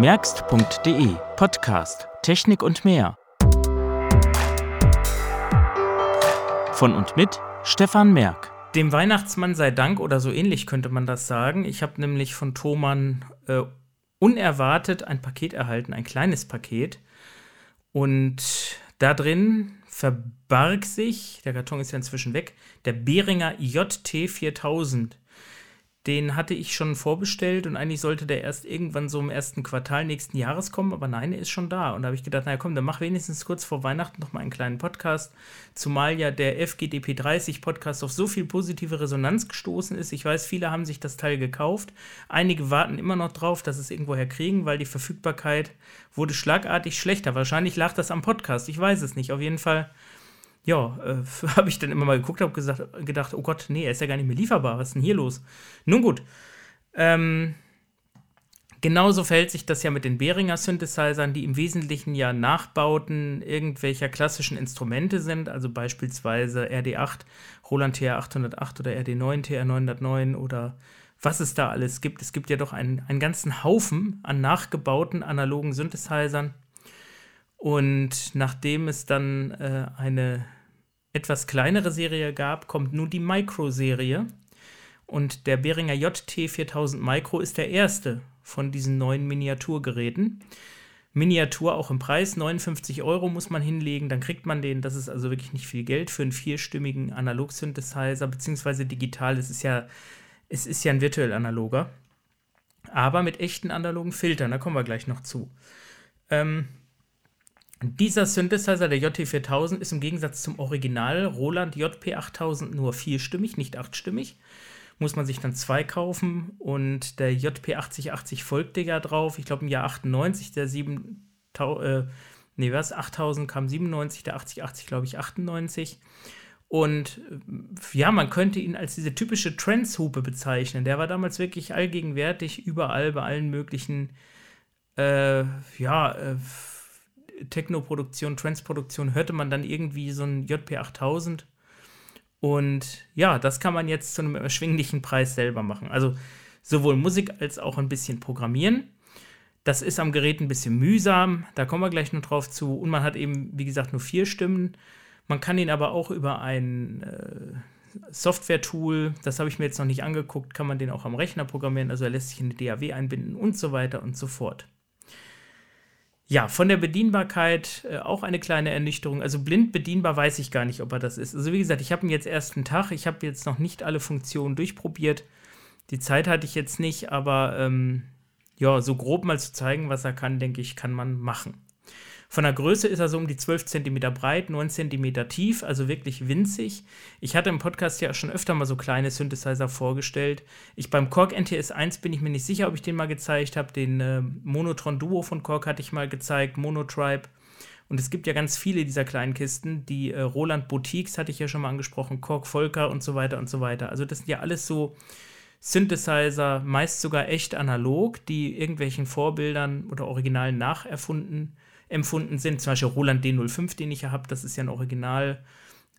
merkst.de Podcast Technik und mehr. Von und mit Stefan Merk. Dem Weihnachtsmann sei Dank oder so ähnlich könnte man das sagen. Ich habe nämlich von Thomann äh, unerwartet ein Paket erhalten, ein kleines Paket. Und da drin verbarg sich, der Karton ist ja inzwischen weg, der Behringer JT 4000. Den hatte ich schon vorbestellt und eigentlich sollte der erst irgendwann so im ersten Quartal nächsten Jahres kommen, aber nein, er ist schon da. Und da habe ich gedacht, naja komm, dann mach wenigstens kurz vor Weihnachten noch mal einen kleinen Podcast, zumal ja der FGDP 30 Podcast auf so viel positive Resonanz gestoßen ist. Ich weiß, viele haben sich das Teil gekauft. Einige warten immer noch drauf, dass es irgendwoher kriegen, weil die Verfügbarkeit wurde schlagartig schlechter. Wahrscheinlich lag das am Podcast, ich weiß es nicht. Auf jeden Fall ja, äh, habe ich dann immer mal geguckt, habe gedacht, oh Gott, nee, er ist ja gar nicht mehr lieferbar. Was ist denn hier los? Nun gut. Ähm, genauso verhält sich das ja mit den Behringer Synthesizern, die im Wesentlichen ja Nachbauten irgendwelcher klassischen Instrumente sind, also beispielsweise RD8, Roland TR808 oder RD9 TR909 oder was es da alles gibt. Es gibt ja doch einen, einen ganzen Haufen an nachgebauten analogen Synthesizern und nachdem es dann äh, eine etwas kleinere Serie gab, kommt nun die Micro-Serie. Und der Behringer JT 4000 Micro ist der erste von diesen neuen Miniaturgeräten. Miniatur auch im Preis, 59 Euro muss man hinlegen, dann kriegt man den, das ist also wirklich nicht viel Geld für einen vierstimmigen Analog-Synthesizer, beziehungsweise digital, es ist ja, es ist ja ein virtuell analoger, aber mit echten analogen Filtern, da kommen wir gleich noch zu. Ähm, dieser Synthesizer, der JT4000, ist im Gegensatz zum Original Roland JP8000 nur vierstimmig, nicht achtstimmig. Muss man sich dann zwei kaufen und der JP8080 folgte ja drauf. Ich glaube im Jahr 98, der 7000, äh, nee, was? 8000 kam 97, der 8080 glaube ich 98. Und äh, ja, man könnte ihn als diese typische Trance-Hupe bezeichnen. Der war damals wirklich allgegenwärtig, überall, bei allen möglichen, äh, ja, äh, Techno-Produktion, Trance-Produktion hörte man dann irgendwie so ein JP8000. Und ja, das kann man jetzt zu einem erschwinglichen Preis selber machen. Also sowohl Musik als auch ein bisschen Programmieren. Das ist am Gerät ein bisschen mühsam, da kommen wir gleich noch drauf zu. Und man hat eben, wie gesagt, nur vier Stimmen. Man kann ihn aber auch über ein äh, Software-Tool, das habe ich mir jetzt noch nicht angeguckt, kann man den auch am Rechner programmieren. Also er lässt sich in die DAW einbinden und so weiter und so fort. Ja, von der Bedienbarkeit äh, auch eine kleine Ernüchterung. Also blind bedienbar weiß ich gar nicht, ob er das ist. Also wie gesagt, ich habe ihn jetzt erst einen Tag. Ich habe jetzt noch nicht alle Funktionen durchprobiert. Die Zeit hatte ich jetzt nicht, aber ähm, ja, so grob mal zu zeigen, was er kann, denke ich, kann man machen. Von der Größe ist er so um die 12 cm breit, 9 cm tief, also wirklich winzig. Ich hatte im Podcast ja schon öfter mal so kleine Synthesizer vorgestellt. Ich beim Korg NTS 1 bin ich mir nicht sicher, ob ich den mal gezeigt habe. Den äh, Monotron Duo von Korg hatte ich mal gezeigt, Monotribe. Und es gibt ja ganz viele dieser kleinen Kisten. Die äh, Roland Boutiques hatte ich ja schon mal angesprochen, Korg Volker und so weiter und so weiter. Also das sind ja alles so Synthesizer, meist sogar echt analog, die irgendwelchen Vorbildern oder Originalen nacherfunden empfunden sind. Zum Beispiel Roland D05, den ich ja habe, das ist ja ein Original,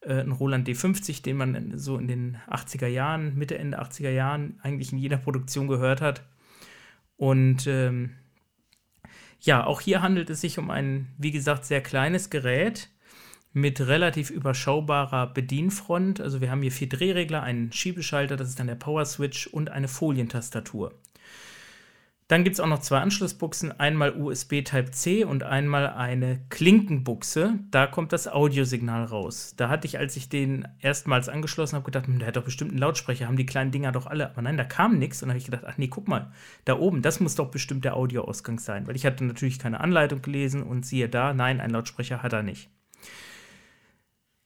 äh, ein Roland D50, den man so in den 80er Jahren, Mitte, Ende 80er Jahren eigentlich in jeder Produktion gehört hat. Und ähm, ja, auch hier handelt es sich um ein, wie gesagt, sehr kleines Gerät mit relativ überschaubarer Bedienfront. Also wir haben hier vier Drehregler, einen Schiebeschalter, das ist dann der Power Switch und eine Folientastatur. Dann gibt es auch noch zwei Anschlussbuchsen, einmal USB Type-C und einmal eine Klinkenbuchse. Da kommt das Audiosignal raus. Da hatte ich, als ich den erstmals angeschlossen habe, gedacht, hm, der hat doch bestimmt einen Lautsprecher, haben die kleinen Dinger doch alle. Aber nein, da kam nichts. Und dann habe ich gedacht, ach nee, guck mal, da oben, das muss doch bestimmt der Audioausgang sein. Weil ich hatte natürlich keine Anleitung gelesen und siehe da, nein, ein Lautsprecher hat er nicht.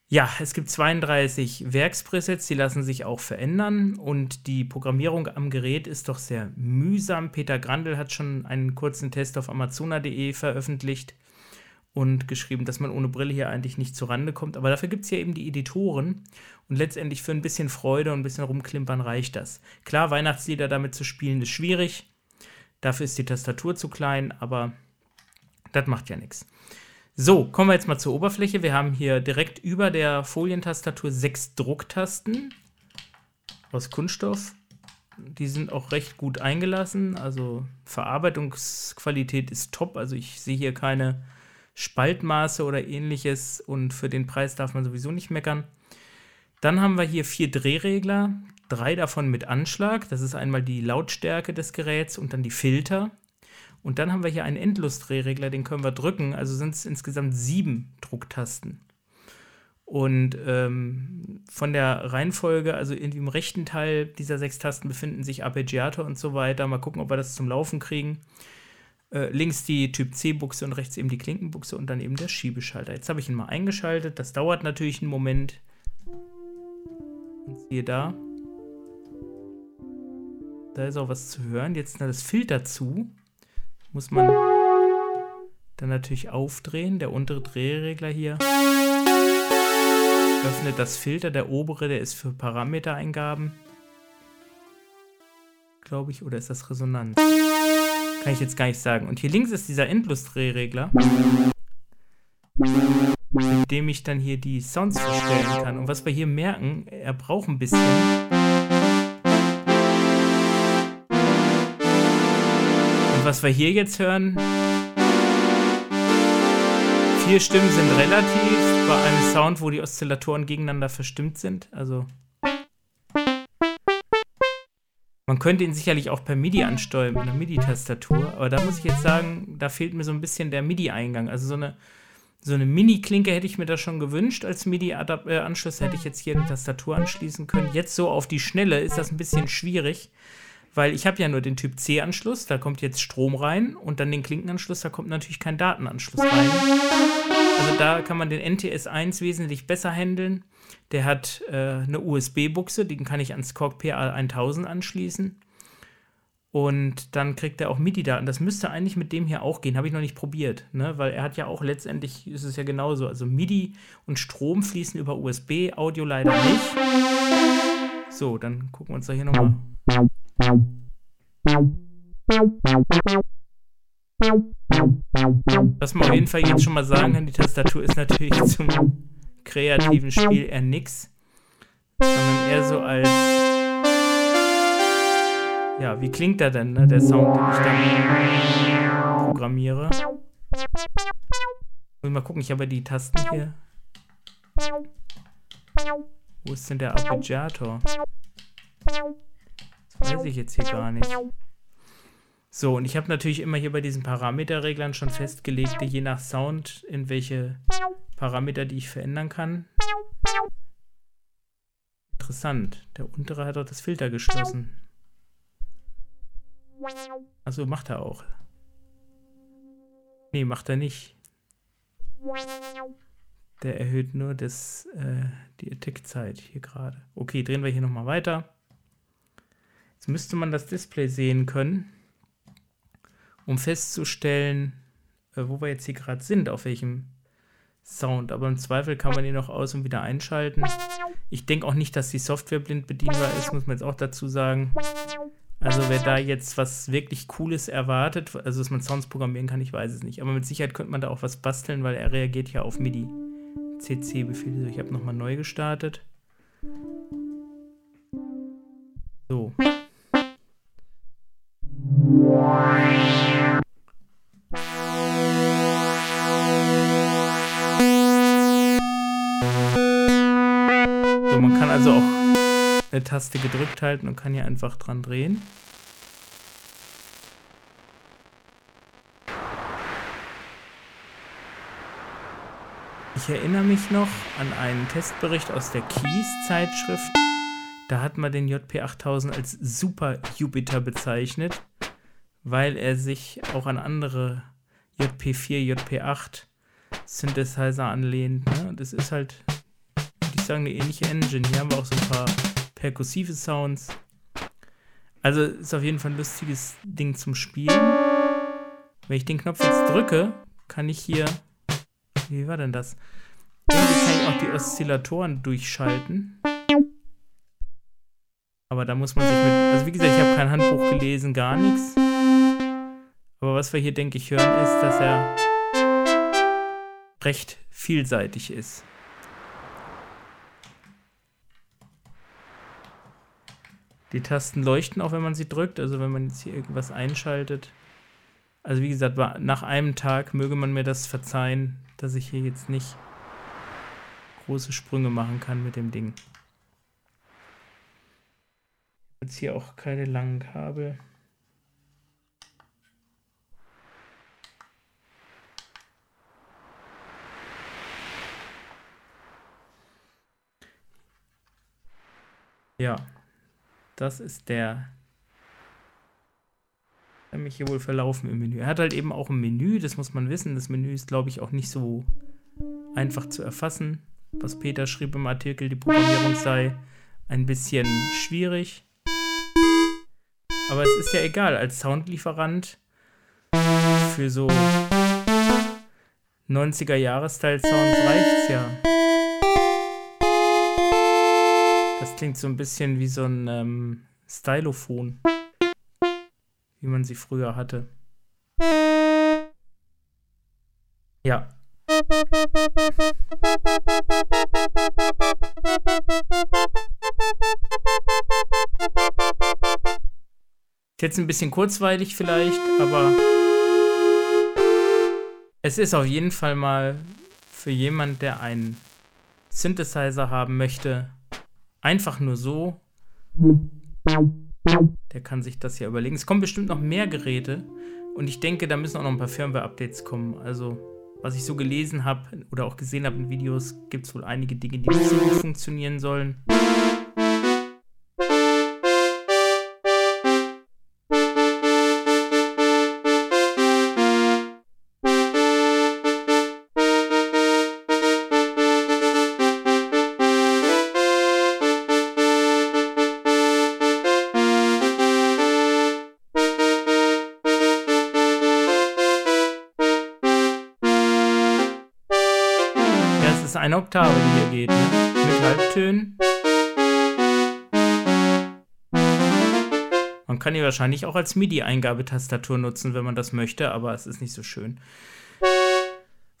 Ja, es gibt 32 Werkspresets, die lassen sich auch verändern und die Programmierung am Gerät ist doch sehr mühsam. Peter Grandl hat schon einen kurzen Test auf amazona.de veröffentlicht und geschrieben, dass man ohne Brille hier eigentlich nicht zurande kommt. Aber dafür gibt es ja eben die Editoren und letztendlich für ein bisschen Freude und ein bisschen rumklimpern reicht das. Klar, Weihnachtslieder damit zu spielen ist schwierig. Dafür ist die Tastatur zu klein, aber das macht ja nichts. So, kommen wir jetzt mal zur Oberfläche. Wir haben hier direkt über der Folientastatur sechs Drucktasten aus Kunststoff. Die sind auch recht gut eingelassen. Also Verarbeitungsqualität ist top. Also ich sehe hier keine Spaltmaße oder ähnliches und für den Preis darf man sowieso nicht meckern. Dann haben wir hier vier Drehregler, drei davon mit Anschlag. Das ist einmal die Lautstärke des Geräts und dann die Filter. Und dann haben wir hier einen Endlosdrehregler, den können wir drücken. Also sind es insgesamt sieben Drucktasten. Und ähm, von der Reihenfolge, also irgendwie im rechten Teil dieser sechs Tasten befinden sich Arpeggiator und so weiter. Mal gucken, ob wir das zum Laufen kriegen. Äh, links die Typ C-Buchse und rechts eben die Klinkenbuchse und dann eben der Schiebeschalter. Jetzt habe ich ihn mal eingeschaltet. Das dauert natürlich einen Moment. Und siehe da. Da ist auch was zu hören. Jetzt das Filter zu. Muss man dann natürlich aufdrehen. Der untere Drehregler hier öffnet das Filter. Der obere, der ist für Parametereingaben. Glaube ich. Oder ist das Resonanz? Kann ich jetzt gar nicht sagen. Und hier links ist dieser Endlosdrehregler. Mit dem ich dann hier die Sounds verstellen kann. Und was wir hier merken, er braucht ein bisschen. Was wir hier jetzt hören, vier Stimmen sind relativ bei einem Sound, wo die Oszillatoren gegeneinander verstimmt sind. Also man könnte ihn sicherlich auch per MIDI ansteuern mit einer MIDI-Tastatur, aber da muss ich jetzt sagen, da fehlt mir so ein bisschen der MIDI-Eingang. Also so eine, so eine Mini-Klinke hätte ich mir da schon gewünscht als MIDI-Anschluss, hätte ich jetzt hier eine Tastatur anschließen können. Jetzt so auf die Schnelle ist das ein bisschen schwierig, weil ich habe ja nur den Typ C-Anschluss, da kommt jetzt Strom rein und dann den Klinkenanschluss, da kommt natürlich kein Datenanschluss rein. Also da kann man den NTS1 wesentlich besser handeln. Der hat äh, eine USB-Buchse, die kann ich ans Korg PA1000 anschließen. Und dann kriegt er auch MIDI-Daten. Das müsste eigentlich mit dem hier auch gehen. Habe ich noch nicht probiert, ne? weil er hat ja auch letztendlich, ist es ja genauso. Also MIDI und Strom fließen über USB, Audio leider nicht. So, dann gucken wir uns da hier nochmal. Was man auf jeden Fall jetzt schon mal sagen kann, die Tastatur ist natürlich zum kreativen Spiel eher nix, sondern eher so als ja, wie klingt da denn, ne, der Sound, den ich dann programmiere? Muss mal gucken, ich habe die Tasten hier. Wo ist denn der Arpeggiator? Das weiß ich jetzt hier gar nicht. So, und ich habe natürlich immer hier bei diesen Parameterreglern schon festgelegt, je nach Sound, in welche Parameter, die ich verändern kann. Interessant. Der untere hat auch das Filter geschlossen. Also macht er auch. Nee, macht er nicht. Der erhöht nur das, äh, die Attack-Zeit hier gerade. Okay, drehen wir hier nochmal weiter. Jetzt müsste man das Display sehen können um festzustellen, äh, wo wir jetzt hier gerade sind, auf welchem Sound. Aber im Zweifel kann man ihn noch aus und wieder einschalten. Ich denke auch nicht, dass die Software blind bedienbar ist, muss man jetzt auch dazu sagen. Also wer da jetzt was wirklich Cooles erwartet, also dass man Sounds programmieren kann, ich weiß es nicht. Aber mit Sicherheit könnte man da auch was basteln, weil er reagiert ja auf MIDI. CC-Befehle. Ich habe nochmal neu gestartet. So. So, man kann also auch eine Taste gedrückt halten und kann hier einfach dran drehen. Ich erinnere mich noch an einen Testbericht aus der Keys-Zeitschrift. Da hat man den JP8000 als Super Jupiter bezeichnet, weil er sich auch an andere JP4, JP8 Synthesizer anlehnt. Ne? Und es ist halt sagen, eine ähnliche Engine. Hier haben wir auch so ein paar perkussive Sounds. Also ist auf jeden Fall ein lustiges Ding zum Spielen. Wenn ich den Knopf jetzt drücke, kann ich hier. Wie war denn das? Irgendwie kann ich auch die Oszillatoren durchschalten. Aber da muss man sich mit. Also wie gesagt, ich habe kein Handbuch gelesen, gar nichts. Aber was wir hier, denke ich, hören, ist, dass er recht vielseitig ist. Die Tasten leuchten auch, wenn man sie drückt, also wenn man jetzt hier irgendwas einschaltet. Also wie gesagt, nach einem Tag möge man mir das verzeihen, dass ich hier jetzt nicht große Sprünge machen kann mit dem Ding. Jetzt hier auch keine langen Kabel. Ja, das ist der. Habe mich hier wohl verlaufen im Menü. Er hat halt eben auch ein Menü, das muss man wissen. Das Menü ist, glaube ich, auch nicht so einfach zu erfassen. Was Peter schrieb im Artikel, die Programmierung sei ein bisschen schwierig. Aber es ist ja egal, als Soundlieferant für so 90er-Jahres-Style-Sounds reicht's ja. Das klingt so ein bisschen wie so ein ähm, Stylophon, wie man sie früher hatte. Ja. Ist jetzt ein bisschen kurzweilig vielleicht, aber es ist auf jeden Fall mal für jemand, der einen Synthesizer haben möchte, einfach nur so. Der kann sich das ja überlegen. Es kommen bestimmt noch mehr Geräte und ich denke, da müssen auch noch ein paar Firmware-Updates kommen. Also, was ich so gelesen habe oder auch gesehen habe in Videos, gibt es wohl einige Dinge, die nicht so gut funktionieren sollen. Oktave, die hier geht, ne? Mit Halbtönen. Man kann die wahrscheinlich auch als MIDI-Eingabetastatur nutzen, wenn man das möchte, aber es ist nicht so schön.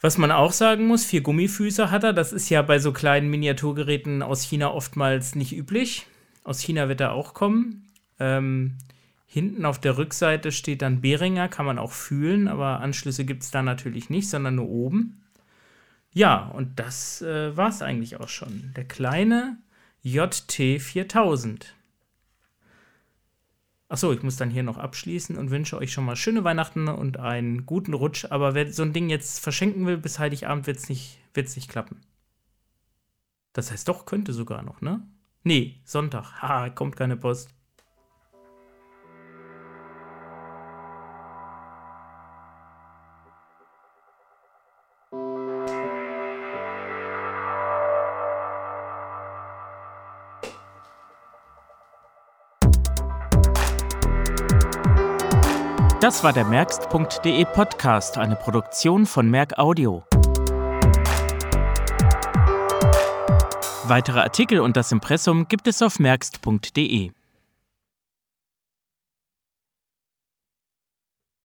Was man auch sagen muss, vier Gummifüße hat er. Das ist ja bei so kleinen Miniaturgeräten aus China oftmals nicht üblich. Aus China wird er auch kommen. Ähm, hinten auf der Rückseite steht dann Behringer, kann man auch fühlen, aber Anschlüsse gibt es da natürlich nicht, sondern nur oben. Ja, und das äh, war es eigentlich auch schon. Der kleine JT4000. Achso, ich muss dann hier noch abschließen und wünsche euch schon mal schöne Weihnachten und einen guten Rutsch. Aber wer so ein Ding jetzt verschenken will bis Heiligabend, wird es nicht, wird's nicht klappen. Das heißt doch, könnte sogar noch, ne? Nee, Sonntag. Ha, kommt keine Post. Das war der Merkst.de Podcast, eine Produktion von Merk Audio. Weitere Artikel und das Impressum gibt es auf merkst.de.